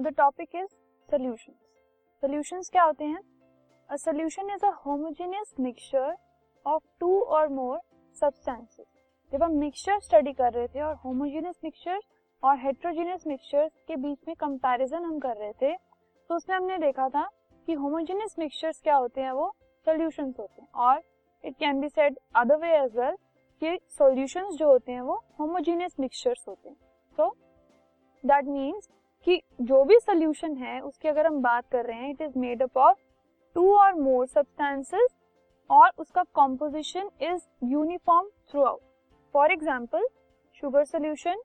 The topic is solutions solutions क्या होते हैं? A solution is a homogeneous mixture of two or more substances जब हम mixture study कर रहे थे और होमोजेनियस मिक्सचर और हेट्रोजेनियस मिक्सचर्स के बीच में कंपैरिजन हम कर रहे थे तो उसमें हमने देखा था कि होमोजेनियस मिक्सचर्स क्या होते हैं? वो सॉल्यूशंस होते हैं। और it can be said other way as well कि सॉल्यूशंस जो होते हैं वो होमोजेनियस मिक्सचर्स होते हैं। सो दैट मीन्स कि जो भी सोल्यूशन है, उसकी अगर हम बात कर रहे हैं it is made up of two or more substances और उसका composition is uniform throughout for example sugar solution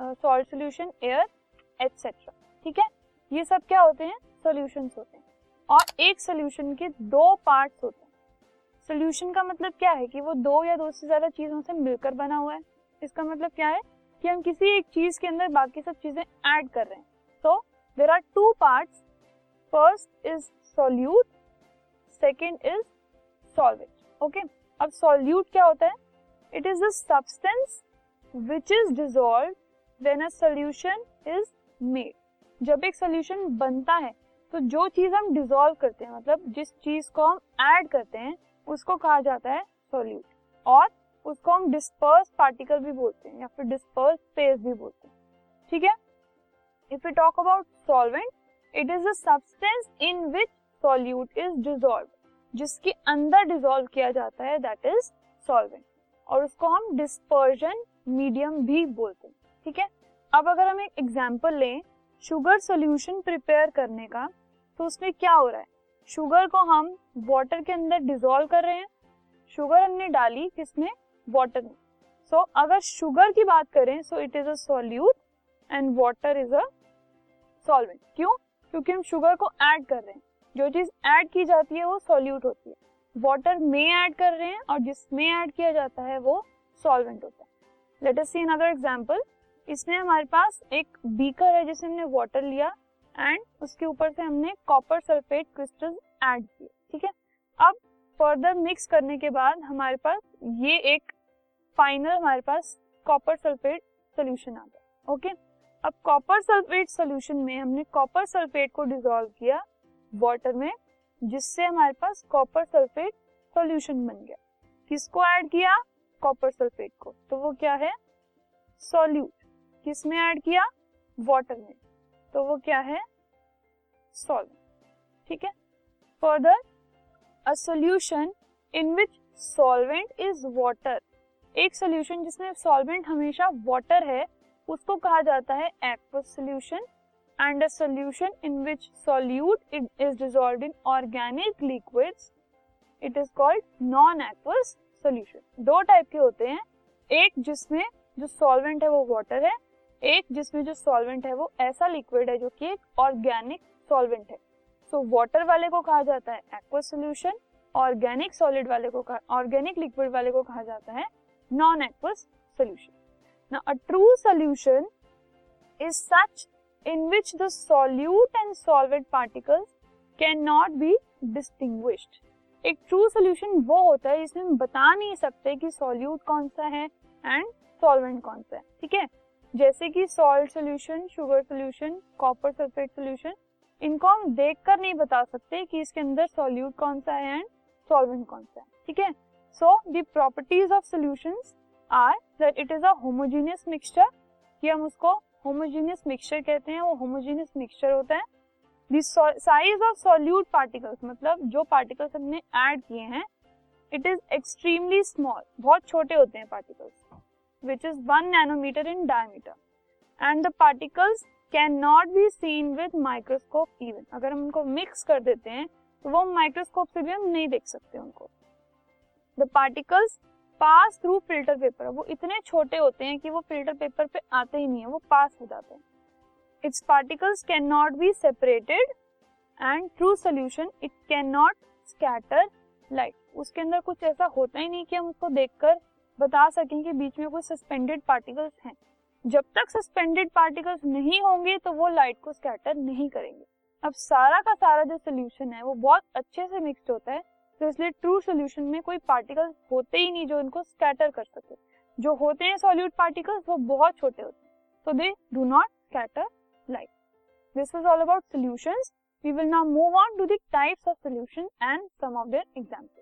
salt solution air etcetera ठीक है? ये सब क्या होते हैं? सोल्यूशन होते हैं. और एक सोल्यूशन के दो पार्ट होते हैं. सोल्यूशन का मतलब क्या है कि वो दो या दो से ज़्यादा चीज़ों से मिलकर बना हुआ है? इसका मतलब क्या है? कि हम किसी एक चीज़ के अंदर बाकी सब चीज़ें ऐड कर रहे हैं। So there are two part first is solute second is solvent okay अब सॉल्यूट क्या होता है? It is substance which is dissolve when a solution is made जब एक सोल्यूशन बनता है तो जो चीज़ हम डिजोल्व करते हैं मतलब जिस चीज़ को हम ऐड करते हैं, उसको कहा जाता है सोल्यूट और उसको हम डिस्पर्स पार्टिकल भी बोलते हैं या फिर डिस्पर्स फ़ेज़ भी बोलते हैं। ठीक है? If you talk about solvent it is a substance in which solute is dissolve जिसके अंदर डिजोल्व किया जाता है दैट इज़ सॉल्वेंट और उसको हम डिस्पर्जन मीडियम भी बोलते हैं। ठीक है? अब अगर हम एक एग्ज़ाम्पल लें शुगर सोल्यूशन प्रिपेयर करने का तो उसमें क्या हो रहा है? शुगर को हम वाटर के अंदर डिजोल्व कर रहे हैं। शुगर हमने डाली किसमें? वाटर में सो so, अगर शुगर की बात करें so it is a solute and water is a solvent क्यों? क्योंकि हम शुगर को ऐड कर रहे हैं। जो चीज़ ऐड की जाती है वो सॉल्यूट होती है। वाटर में ऐड कर रहे हैं और जिसमें ऐड किया जाता है वो सॉल्वेंट होता है। Let us see another example इसमें हमारे पास एक बीकर है जिसमें हमने वाटर लिया एंड उसके ऊपर से हमने कॉपर सल्फेट क्रिस्टल ऐड किए। ठीक है? अब फर्दर मिक्स करने के बाद हमारे पास ये एक फाइनल हमारे पास कॉपर सल्फेट सोल्यूशन आ गया ओके अब कॉपर सल्फेट सोल्यूशन में हमने कॉपर सल्फेट को डिसॉल्व किया वाटर में, जिससे हमारे पास कॉपर सल्फेट सोल्यूशन बन गया। किसको ऐड किया? कॉपर सल्फेट को। तो वो क्या है? सॉल्यूट किसमें ऐड किया? वाटर में। तो वो क्या है? सॉल्वेंट ठीक है? Further a solution in which solvent is water एक सोल्यूशन जिसमें सॉल्वेंट हमेशा वाटर है, उसको कहा जाता है aqueous solution and a solution in which solute is dissolve in organic liquids it is called non aqueous solution दो टाइप के होते हैं. एक जिसमें जो सॉल्वेंट है वो वाटर है, एक जिसमें जो सॉल्वेंट है वो ऐसा लिक्विड है जो कि एक ऑर्गेनिक सॉल्वेंट है। सो so, वाटर वाले को कहा जाता है एक्वस सोल्यूशन ऑर्गेनिक सॉलिड वाले को ऑर्गेनिक लिक्विड वाले को कहा जाता है non aqueous solution now a true solution is such in which the solute and solvent particles can not be distinguished एक ट्रू सोल्यूशन वो होता है जिसमें हम बता नहीं सकते कि सॉल्यूट कौन सा है एंड सॉल्वेंट कौन सा है ठीक है? जैसे कि salt solution sugar solution copper sulphate solution इनको हम देख कर नहीं बता सकते कि इसके अंदर सॉल्यूट कौन सा है एंड सॉल्वेंट कौन सा है, ठीक है? So the properties of solutions are that it is a homogeneous mixture कि हम उसको होमोजेनियस मिक्सचर कहते हैं, वो होमोजेनियस मिक्सचर होता है। साइज़ ऑफ़ सॉल्यूट पार्टिकल्स मतलब जो पार्टिकल्स हमने ऐड किए हैं इट इज़ एक्सट्रीमली स्मॉल बहुत छोटे होते हैं particles which is 1 nanometer in diameter. And the particles can not be seen with microscope even अगर हम उनको मिक्स कर देते हैं तो वो माइक्रोस्कोप से भी हम नहीं देख सकते उनको। The particles pass through filter paper वो इतने छोटे होते हैं कि वो फ़िल्टर पेपर पे आते ही नहीं है, वो पास हो जाते हैं। Its particles can not be separated and through solution it can not scatter light उसके अंदर कुछ ऐसा होता ही नहीं कि हम उसको देखकर बता सकें कि बीच में कोई सस्पेंडेड पार्टिकल्स हैं। जब तक सस्पेंडेड पार्टिकल्स नहीं होंगे तो वो लाइट को स्कैटर नहीं करेंगे अब सारा का सारा जो सोल्यूशन है, वो बहुत अच्छे से मिक्सड होता है तो इसलिए ट्रू सोल्यूशन में कोई पार्टिकल्स होते ही नहीं जो इनको स्कैटर कर सके जो होते हैं सॉल्यूट पार्टिकल्स वो बहुत छोटे होते हैं तो they do not scatter light this was all about. We will now move on to the types of solution and some of their examples.